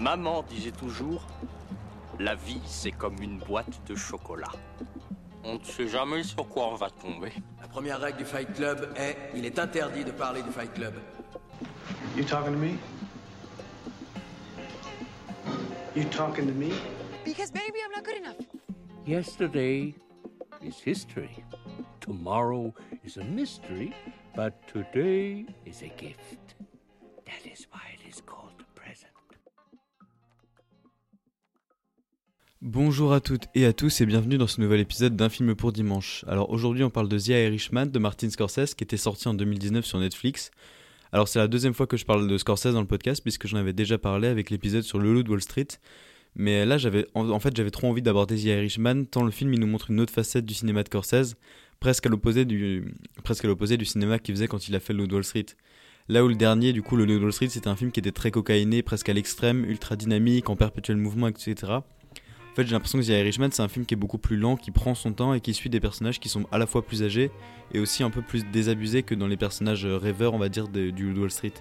Maman disait toujours, la vie c'est comme une boîte de chocolat. On ne sait jamais sur quoi on va tomber. La première règle du Fight Club est il est interdit de parler du Fight Club. You talking to me? You talking to me? Because baby, I'm not good enough. Yesterday is history. Tomorrow is a mystery, but today is a gift. That is Bonjour à toutes et à tous et bienvenue dans ce nouvel épisode d'un film pour dimanche. Alors aujourd'hui on parle de The Irishman de Martin Scorsese qui était sorti en 2019 sur Netflix. Alors c'est la deuxième fois que je parle de Scorsese dans le podcast puisque j'en avais déjà parlé avec l'épisode sur le loup de Wall Street. Mais là j'avais en fait j'avais trop envie d'aborder The Irishman tant le film il nous montre une autre facette du cinéma de Scorsese, presque à l'opposé du presque à l'opposé du cinéma qu'il faisait quand il a fait le loup de Wall Street. Là où le dernier, du coup, le loup de Wall Street, c'était un film qui était très cocaïné, presque à l'extrême, ultra dynamique, en perpétuel mouvement, etc. Fait, j'ai l'impression que The Irishman, c'est un film qui est beaucoup plus lent, qui prend son temps et qui suit des personnages qui sont à la fois plus âgés et aussi un peu plus désabusés que dans les personnages rêveurs, on va dire, de- du Wall Street.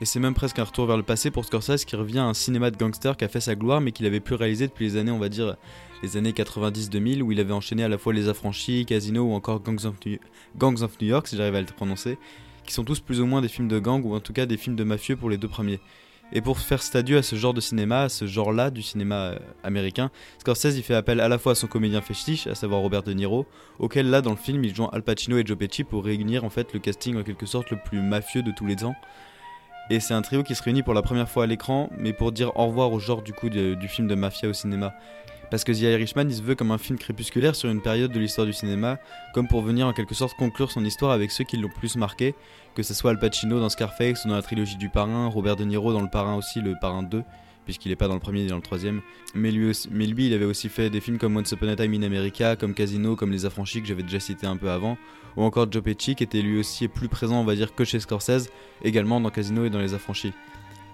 Et c'est même presque un retour vers le passé pour Scorsese qui revient à un cinéma de gangster qui a fait sa gloire mais qu'il avait plus réalisé depuis les années, on va dire, les années 90-2000 où il avait enchaîné à la fois Les Affranchis, Casino ou encore Gangs of New, Gangs of New York, si j'arrive à le prononcer, qui sont tous plus ou moins des films de gang ou en tout cas des films de mafieux pour les deux premiers. Et pour faire cet à ce genre de cinéma, à ce genre-là du cinéma euh, américain, Scorsese fait appel à la fois à son comédien fétiche, à savoir Robert De Niro, auquel là dans le film il joint Al Pacino et Joe Pesci pour réunir en fait le casting en quelque sorte le plus mafieux de tous les temps. Et c'est un trio qui se réunit pour la première fois à l'écran, mais pour dire au revoir au genre du coup du film de mafia au cinéma. Parce que The Irishman il se veut comme un film crépusculaire sur une période de l'histoire du cinéma, comme pour venir en quelque sorte conclure son histoire avec ceux qui l'ont plus marqué, que ce soit Al Pacino dans Scarface ou dans la trilogie du Parrain, Robert De Niro dans le Parrain aussi, le Parrain 2, puisqu'il est pas dans le premier, est dans le troisième. Mais lui, aussi- mais il avait aussi fait des films comme Once Upon a Time in America, comme Casino, comme Les Affranchis que j'avais déjà cité un peu avant, ou encore Joe Pesci qui était lui aussi plus présent, on va dire, que chez Scorsese, également dans Casino et dans Les Affranchis.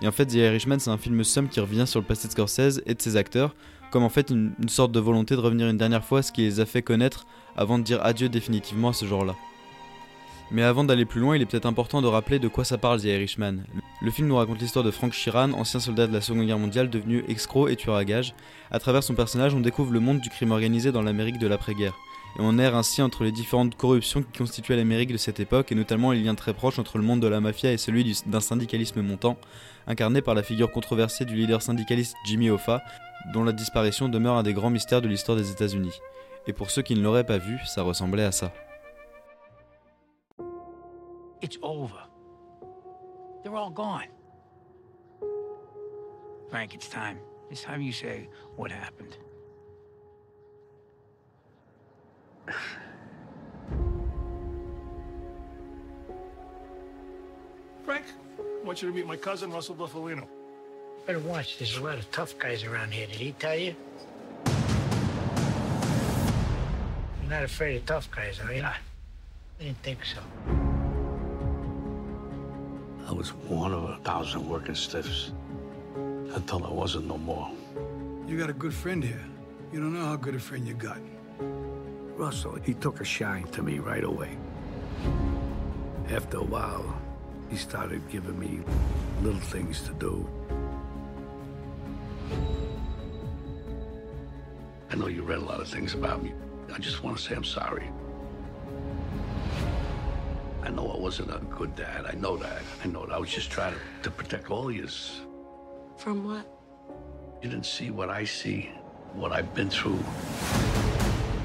Et en fait, The Irishman, c'est un film somme qui revient sur le passé de Scorsese et de ses acteurs, comme en fait une, sorte de volonté de revenir une dernière fois à ce qui les a fait connaître avant de dire adieu définitivement à ce genre-là. Mais avant d'aller plus loin, il est peut-être important de rappeler de quoi ça parle The Irishman. Le film nous raconte l'histoire de Frank Sheeran, ancien soldat de la Seconde Guerre mondiale devenu escroc et tueur à gages. À travers son personnage, on découvre le monde du crime organisé dans l'Amérique de l'après-guerre. Et on erre ainsi entre les différentes corruptions qui constituaient l'Amérique de cette époque, et notamment les liens très proches entre le monde de la mafia et celui du- d'un syndicalisme montant, incarné par la figure controversée du leader syndicaliste Jimmy Hoffa, dont la disparition demeure un des grands mystères de l'histoire des États-Unis. Et pour ceux qui ne l'auraient pas vu, ça ressemblait à ça. It's over. They're all gone. Frank, it's time. It's time you say what happened. Frank, I want you to meet my cousin, Russell Buffalino. Better watch. There's a lot of tough guys around here. Did he tell you? You're not afraid of tough guys, are you? I didn't think so. I was one of a thousand working stiffs until I wasn't no more. You got a good friend here. You don't know how good a friend you got. Russell, he took a shine to me right away. After a while, he started giving me little things to do. I know you read a lot of things about me. I just want to say I'm sorry. I know I wasn't a good dad. I know that. I know that. I was just trying to, to protect all yous. From what? You didn't see what I see, what I've been through.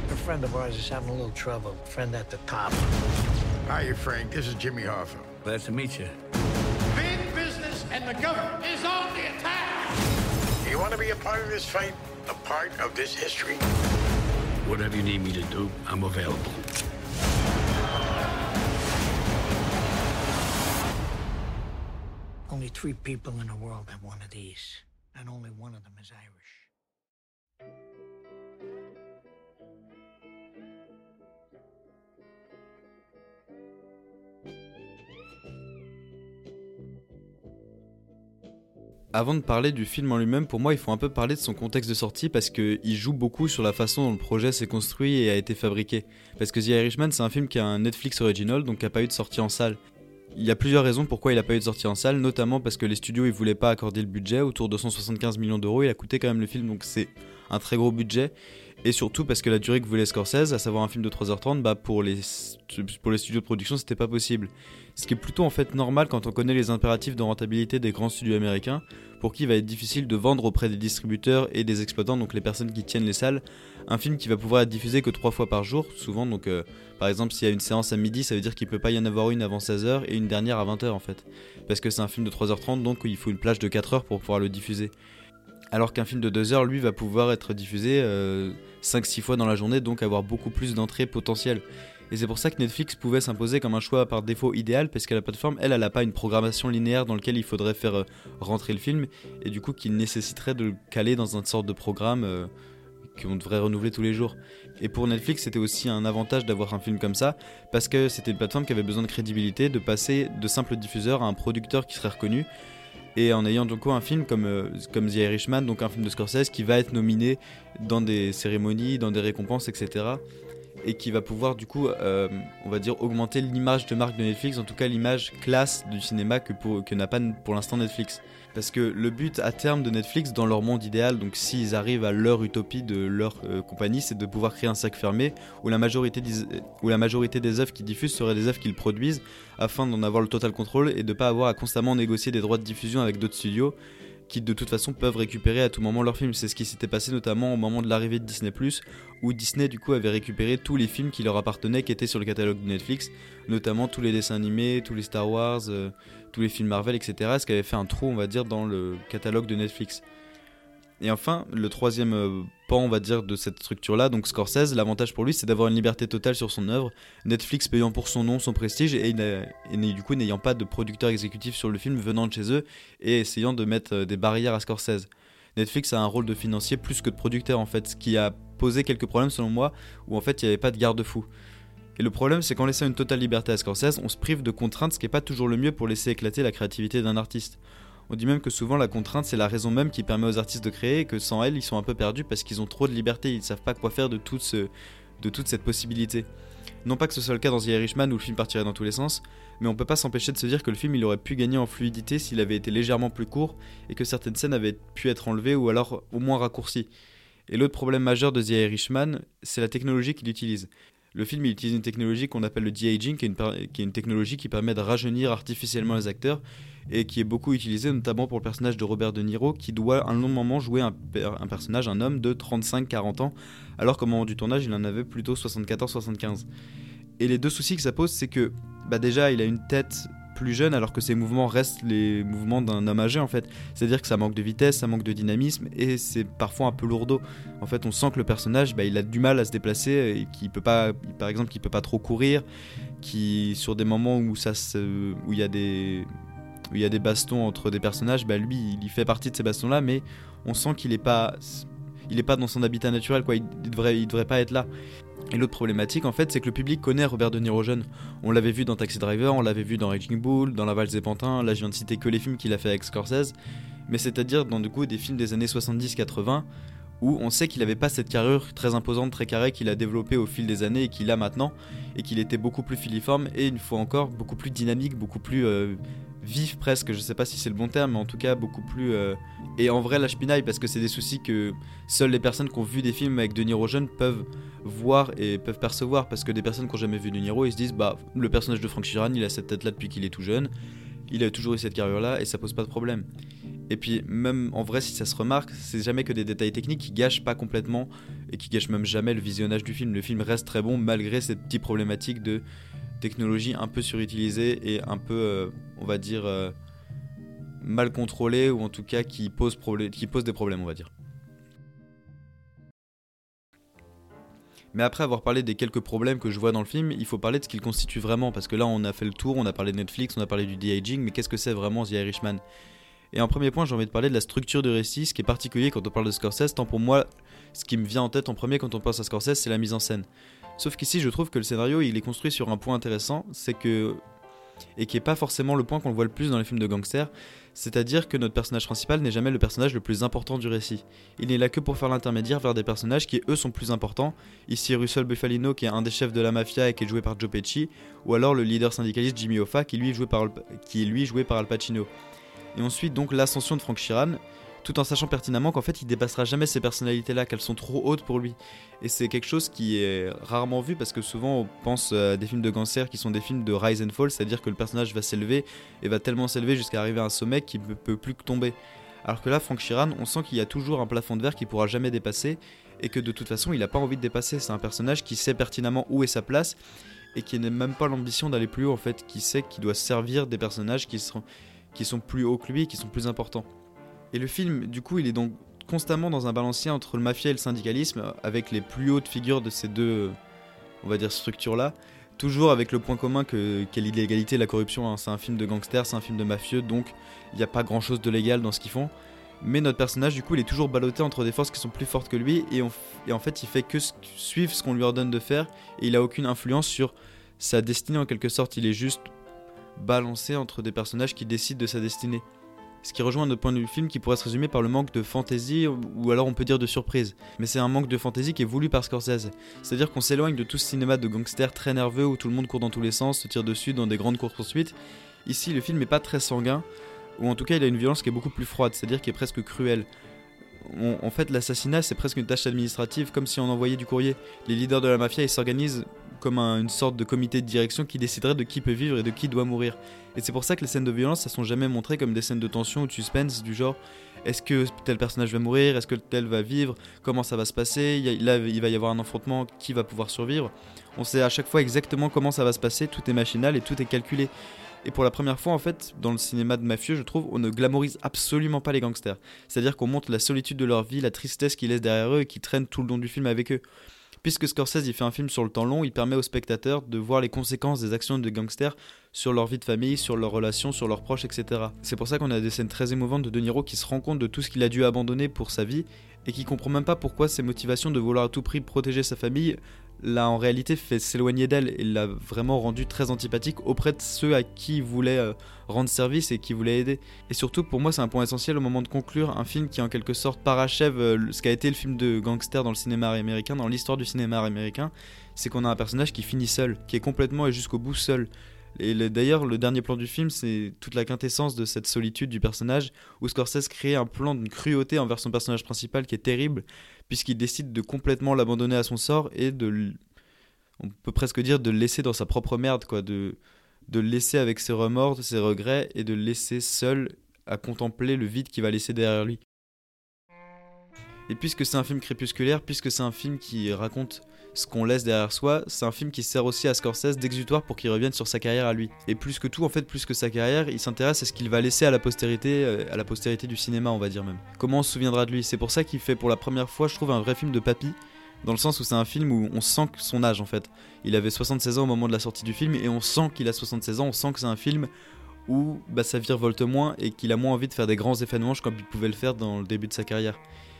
A friend of ours is having a little trouble. Friend at the top. Hi, you Frank. This is Jimmy Hoffa. Glad to meet you. Big business and the government is on the attack. You want to be a part of this fight? A part of this history? Whatever you need me to do, I'm available. Only three people in the world have one of these, and only one of them is Irish. Avant de parler du film en lui-même, pour moi, il faut un peu parler de son contexte de sortie parce qu'il joue beaucoup sur la façon dont le projet s'est construit et a été fabriqué. Parce que The Irishman, c'est un film qui a un Netflix original, donc qui n'a pas eu de sortie en salle. il y a plusieurs raisons pourquoi il n'a pas eu de sortie en salle, notamment parce que les studios ils voulaient pas accorder le budget, autour de 175 millions d'euros, il a coûté quand même le film, donc c'est un très gros budget. Et surtout parce que la durée que voulait Scorsese, à savoir un film de 3h30, bah pour les, pour les studios de production c'était pas possible. Ce qui est plutôt en fait normal quand on connaît les impératifs de rentabilité des grands studios américains, pour qui il va être difficile de vendre auprès des distributeurs et des exploitants, donc les personnes qui tiennent les salles, un film qui va pouvoir être diffusé que trois fois par jour, souvent. Donc, euh, par exemple, s'il y a une séance à midi, ça veut dire qu'il peut pas y en avoir une avant 16h et une dernière à 20h en fait. Parce que c'est un film de 3h30, donc il faut une plage de 4h pour pouvoir le diffuser. Alors qu'un film de 2h, lui, va pouvoir être diffusé 5-6 euh, fois dans la journée, donc avoir beaucoup plus d'entrées potentielles. Et c'est pour ça que Netflix pouvait s'imposer comme un choix par défaut idéal, parce que la plateforme, elle, elle n'a pas une programmation linéaire dans laquelle il faudrait faire euh, rentrer le film, et du coup qu'il nécessiterait de le caler dans une sorte de programme qu'on devrait renouveler tous les jours. Et pour Netflix, c'était aussi un avantage d'avoir un film comme ça, parce que c'était une plateforme qui avait besoin de crédibilité, de passer de simple diffuseur à un producteur qui serait reconnu. Et en ayant donc un film comme, euh, comme The Irishman, donc un film de Scorsese, qui va être nominé dans des cérémonies, dans des récompenses, etc. Et qui va pouvoir du coup, euh, on va dire, augmenter l'image de marque de Netflix, en tout cas l'image classe du cinéma que, n'a pas pour l'instant Netflix. Parce que le but à terme de Netflix, dans leur monde idéal, donc s'ils arrivent à leur utopie de leur euh, compagnie, c'est de pouvoir créer un cercle fermé où la, majorité des, où la majorité des œuvres qu'ils diffusent seraient des œuvres qu'ils produisent, afin d'en avoir le total contrôle et de ne pas avoir à constamment négocier des droits de diffusion avec d'autres studios qui de toute façon peuvent récupérer à tout moment leurs films. C'est ce qui s'était passé notamment au moment de l'arrivée de Disney ⁇ où Disney du coup avait récupéré tous les films qui leur appartenaient, qui étaient sur le catalogue de Netflix, notamment tous les dessins animés, tous les Star Wars, euh, tous les films Marvel, etc. Ce qui avait fait un trou, on va dire, dans le catalogue de Netflix. Et enfin, le troisième euh, pan, on va dire, de cette structure-là, donc Scorsese, l'avantage pour lui, c'est d'avoir une liberté totale sur son œuvre, Netflix payant pour son nom, son prestige, et, du coup n'ayant pas de producteur exécutif sur le film venant de chez eux, et essayant de mettre euh, des barrières à Scorsese. Netflix a un rôle de financier plus que de producteur, en fait, ce qui a posé quelques problèmes selon moi, où en fait il n'y avait pas de garde-fou. Et le problème, c'est qu'en laissant une totale liberté à Scorsese, on se prive de contraintes, ce qui n'est pas toujours le mieux pour laisser éclater la créativité d'un artiste. On dit même que souvent la contrainte c'est la raison même qui permet aux artistes de créer et que sans elle ils sont un peu perdus parce qu'ils ont trop de liberté, ils ne savent pas quoi faire de, toute cette possibilité. Non pas que ce soit le cas dans The Irishman où le film partirait dans tous les sens, mais on peut pas s'empêcher de se dire que le film il aurait pu gagner en fluidité s'il avait été légèrement plus court et que certaines scènes avaient pu être enlevées ou alors au moins raccourcies. Et l'autre problème majeur de The Irishman, c'est la technologie qu'il utilise. Le film il utilise une technologie qu'on appelle le de-aging, qui, est une technologie qui permet de rajeunir artificiellement les acteurs et qui est beaucoup utilisée notamment pour le personnage de Robert De Niro qui doit un long moment jouer un, un personnage, un homme de 35-40 ans, alors qu'au moment du tournage il en avait plutôt 74-75. Et les deux soucis que ça pose, c'est que bah déjà il a une tête plus jeune alors que ses mouvements restent les mouvements d'un homme âgé en fait. C'est-à-dire que ça manque de vitesse, ça manque de dynamisme et c'est parfois un peu lourdeau. En fait, on sent que le personnage, bah, il a du mal à se déplacer et qu'il peut pas, par exemple, qu'il peut pas trop courir, qui sur des moments où il y a des y bastons entre des personnages, bah lui, il fait partie de ces bastons-là, mais on sent qu'il est pas il est pas dans son habitat naturel quoi, il devrait il devrait pas être là. Et l'autre problématique, en fait, c'est que le public connaît Robert De Niro jeune. On l'avait vu dans Taxi Driver, on l'avait vu dans Raging Bull, dans La Valse des Pantins, là je viens de citer que les films qu'il a fait avec Scorsese, mais c'est-à-dire dans du coup des films des années 70-80 où on sait qu'il n'avait pas cette carrure très imposante, très carrée qu'il a développée au fil des années et qu'il a maintenant, et qu'il était beaucoup plus filiforme et une fois encore beaucoup plus dynamique, beaucoup plus euh, vif presque, je sais pas si c'est le bon terme, mais en tout cas beaucoup plus... Euh, et en vrai la pinaille parce que c'est des soucis que seules les personnes qui ont vu des films avec De Niro jeune peuvent voir et peuvent percevoir, parce que des personnes qui n'ont jamais vu De Niro, ils se disent, bah le personnage de Frank Sheeran, il a cette tête-là depuis qu'il est tout jeune, il a toujours eu cette carrure-là et ça pose pas de problème. Et puis même en vrai si ça se remarque, c'est jamais que des détails techniques qui gâchent pas complètement et qui gâchent même jamais le visionnage du film. Le film reste très bon malgré ces petites problématiques de technologie un peu surutilisée et un peu, euh, on va dire, euh, mal contrôlée ou en tout cas qui pose, qui pose des problèmes, on va dire. Mais après avoir parlé des quelques problèmes que je vois dans le film, il faut parler de ce qu'il constitue vraiment, parce que là on a fait le tour, on a parlé de Netflix, on a parlé du de-aging, mais qu'est-ce que c'est vraiment The Irishman? Et en premier point, j'ai envie de parler de la structure de récit, ce qui est particulier quand on parle de Scorsese, tant pour moi, ce qui me vient en tête en premier quand on pense à Scorsese, c'est la mise en scène. Sauf qu'ici, je trouve que le scénario, il est construit sur un point intéressant, c'est que et qui est pas forcément le point qu'on voit le plus dans les films de gangsters, C'est-à-dire que notre personnage principal n'est jamais le personnage le plus important du récit. Il n'est là que pour faire l'intermédiaire vers des personnages qui eux sont plus importants, ici Russell Buffalino qui est un des chefs de la mafia et qui est joué par Joe Pesci, ou alors le leader syndicaliste Jimmy Hoffa qui est lui joué par Al Pacino. Et ensuite donc l'ascension de Frank Sheeran, tout en sachant pertinemment qu'en fait il dépassera jamais ces personnalités-là, qu'elles sont trop hautes pour lui. Et c'est quelque chose qui est rarement vu parce que souvent on pense à des films de gangsters qui sont des films de rise and fall, c'est-à-dire que le personnage va s'élever et va tellement s'élever jusqu'à arriver à un sommet qu'il ne peut plus que tomber. Alors que là, Frank Sheeran, on sent qu'il y a toujours un plafond de verre qu'il pourra jamais dépasser et que de toute façon il n'a pas envie de dépasser. C'est un personnage qui sait pertinemment où est sa place et qui n'a même pas l'ambition d'aller plus haut en fait, qui sait qu'il doit servir des personnages qui, sont qui sont plus hauts que lui qui sont plus importants. Et le film, du coup, il est donc constamment dans un balancier entre le mafia et le syndicalisme, avec les plus hautes figures de ces deux, on va dire, structures-là. Toujours avec le point commun que qu'est l'illégalité la corruption. Hein. C'est un film de gangsters, c'est un film de mafieux, donc il n'y a pas grand-chose de légal dans ce qu'ils font. Mais notre personnage, du coup, il est toujours ballotté entre des forces qui sont plus fortes que lui, et, et en fait, il fait que suivre ce qu'on lui ordonne de faire, et il a aucune influence sur sa destinée en quelque sorte. Il est juste balancé entre des personnages qui décident de sa destinée. Ce qui rejoint notre point de vue du film qui pourrait se résumer par le manque de fantaisie ou alors on peut dire de surprise. Mais c'est un manque de fantaisie qui est voulu par Scorsese. C'est-à-dire qu'on s'éloigne de tout ce cinéma de gangsters très nerveux où tout le monde court dans tous les sens, se tire dessus dans des grandes courses-poursuites. Ici, le film n'est pas très sanguin, ou en tout cas, il a une violence qui est beaucoup plus froide, c'est-à-dire qui est presque cruelle. en fait, l'assassinat, c'est presque une tâche administrative, comme si on envoyait du courrier. Les leaders de la mafia, ils s'organisent comme une sorte de comité de direction qui déciderait de qui peut vivre et de qui doit mourir. Et c'est pour ça que les scènes de violence, ça sont jamais montrées comme des scènes de tension ou de suspense du genre est-ce que tel personnage va mourir, est-ce que tel va vivre, comment ça va se passer, là il va y avoir un affrontement, qui va pouvoir survivre. On sait à chaque fois exactement comment ça va se passer, tout est machinal et tout est calculé. Et pour la première fois, en fait, dans le cinéma de mafieux, je trouve, on ne glamorise absolument pas les gangsters. C'est-à-dire qu'on montre la solitude de leur vie, la tristesse qu'ils laissent derrière eux et qui traînent tout le long du film avec eux. Puisque Scorsese il fait un film sur le temps long, il permet aux spectateurs de voir les conséquences des actions de gangsters sur leur vie de famille, sur leurs relations, sur leurs proches, etc. C'est pour ça qu'on a des scènes très émouvantes de De Niro qui se rend compte de tout ce qu'il a dû abandonner pour sa vie et qui comprend même pas pourquoi ses motivations de vouloir à tout prix protéger sa famille l'a en réalité fait s'éloigner d'elle et l'a vraiment rendu très antipathique auprès de ceux à qui il voulait euh, rendre service et qui voulait aider. Et surtout, pour moi, c'est un point essentiel au moment de conclure un film qui en quelque sorte parachève euh, ce qu'a été le film de gangster dans le cinéma américain, dans l'histoire du cinéma américain, c'est qu'on a un personnage qui finit seul, qui est complètement et jusqu'au bout seul. Et d'ailleurs, le dernier plan du film, c'est toute la quintessence de cette solitude du personnage, où Scorsese crée un plan d'une cruauté envers son personnage principal qui est terrible, puisqu'il décide de complètement l'abandonner à son sort et de, on peut presque dire, de le laisser dans sa propre merde, quoi, de, de le laisser avec ses remords, ses regrets, et de le laisser seul à contempler le vide qu'il va laisser derrière lui. Et puisque c'est un film crépusculaire, puisque c'est un film qui raconte ce qu'on laisse derrière soi, c'est un film qui sert aussi à Scorsese d'exutoire pour qu'il revienne sur sa carrière à lui. Et plus que tout, en fait, plus que sa carrière, il s'intéresse à ce qu'il va laisser à la postérité, euh, à la postérité du cinéma, on va dire même. Comment on se souviendra de lui? C'est pour ça qu'il fait pour la première fois, je trouve, un vrai film de papy, dans le sens où c'est un film où on sent son âge en fait. Il avait 76 ans au moment de la sortie du film et on sent qu'il a 76 ans, on sent que c'est un film où bah, sa vie revolte moins et qu'il a moins envie de faire des grands effets de manche comme il pouvait le faire dans le début de sa carrière.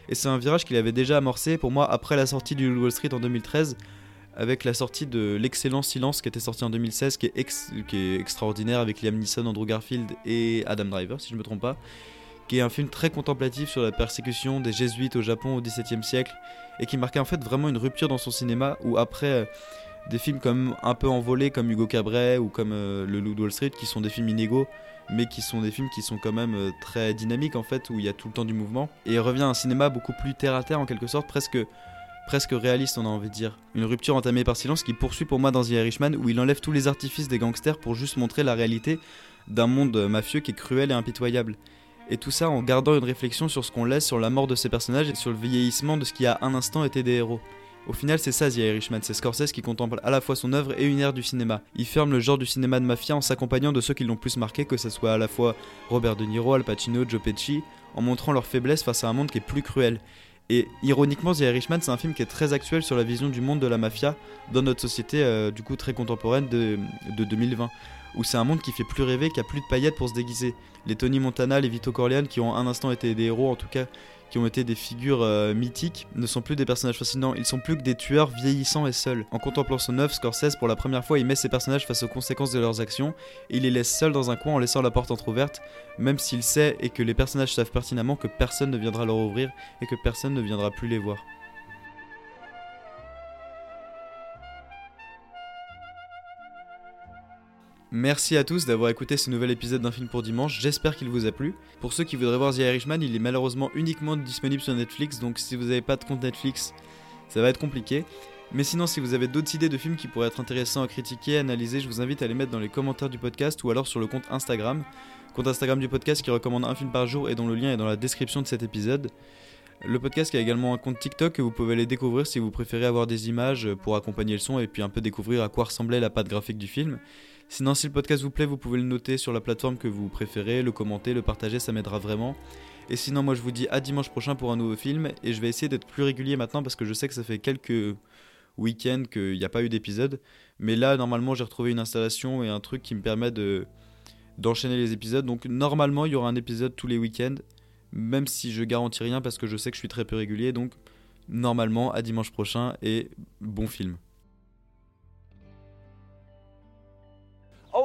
Et c'est un virage qu'il avait déjà amorcé pour moi après la sortie du Wall Street en 2013, avec la sortie de L'excellent silence qui était sorti en 2016, qui est, extraordinaire avec Liam Neeson, Andrew Garfield et Adam Driver, si je ne me trompe pas, qui est un film très contemplatif sur la persécution des jésuites au Japon au XVIIe siècle, et qui marquait en fait vraiment une rupture dans son cinéma, où après euh, des films comme un peu envolés comme Hugo Cabret ou comme euh, Le Loup de Wall Street, qui sont des films inégaux, mais qui sont des films qui sont quand même euh, très dynamiques en fait, où il y a tout le temps du mouvement. Et il revient à un cinéma beaucoup plus terre à terre en quelque sorte, presque presque réaliste on a envie de dire. Une rupture entamée par silence qui poursuit pour moi dans The Irishman où il enlève tous les artifices des gangsters pour juste montrer la réalité d'un monde mafieux qui est cruel et impitoyable. Et tout ça en gardant une réflexion sur ce qu'on laisse sur la mort de ces personnages et sur le vieillissement de ce qui a un instant été des héros. Au final, c'est ça The Irishman, c'est Scorsese qui contemple à la fois son œuvre et une ère du cinéma. Il ferme le genre du cinéma de mafia en s'accompagnant de ceux qui l'ont plus marqué, que ce soit à la fois Robert De Niro, Al Pacino, Joe Pesci, en montrant leur faiblesse face à un monde qui est plus cruel. Et ironiquement, The Irishman, c'est un film qui est très actuel sur la vision du monde de la mafia dans notre société, euh, du coup très contemporaine de, de 2020 où c'est un monde qui fait plus rêver, qui a plus de paillettes pour se déguiser. Les Tony Montana, les Vito Corleone, qui ont un instant été des héros, en tout cas, qui ont été des figures euh, mythiques, ne sont plus des personnages fascinants, ils sont plus que des tueurs vieillissants et seuls. En contemplant son œuvre, Scorsese, pour la première fois, il met ses personnages face aux conséquences de leurs actions, et il les laisse seuls dans un coin en laissant la porte entr'ouverte, même s'il sait et que les personnages savent pertinemment que personne ne viendra leur ouvrir et que personne ne viendra plus les voir. Merci à tous d'avoir écouté ce nouvel épisode d'un film pour dimanche, j'espère qu'il vous a plu. Pour ceux qui voudraient voir The Irishman, il est malheureusement uniquement disponible sur Netflix, donc si vous n'avez pas de compte Netflix, ça va être compliqué. Mais sinon, si vous avez d'autres idées de films qui pourraient être intéressants à critiquer, à analyser, je vous invite à les mettre dans les commentaires du podcast ou alors sur le compte Instagram. Compte Instagram du podcast qui recommande un film par jour et dont le lien est dans la description de cet épisode. Le podcast a également un compte TikTok que vous pouvez aller découvrir si vous préférez avoir des images pour accompagner le son et puis un peu découvrir à quoi ressemblait la patte graphique du film. Sinon, si le podcast vous plaît, vous pouvez le noter sur la plateforme que vous préférez, le commenter, le partager, ça m'aidera vraiment. Et sinon, moi je vous dis à dimanche prochain pour un nouveau film et je vais essayer d'être plus régulier maintenant parce que je sais que ça fait quelques week-ends qu'il n'y a pas eu d'épisode. Mais là, normalement, j'ai retrouvé une installation et un truc qui me permet de d'enchaîner les épisodes. Donc normalement, il y aura un épisode tous les week-ends, même si je garantis rien parce que je sais que je suis très peu régulier. Donc normalement, à dimanche prochain et bon film.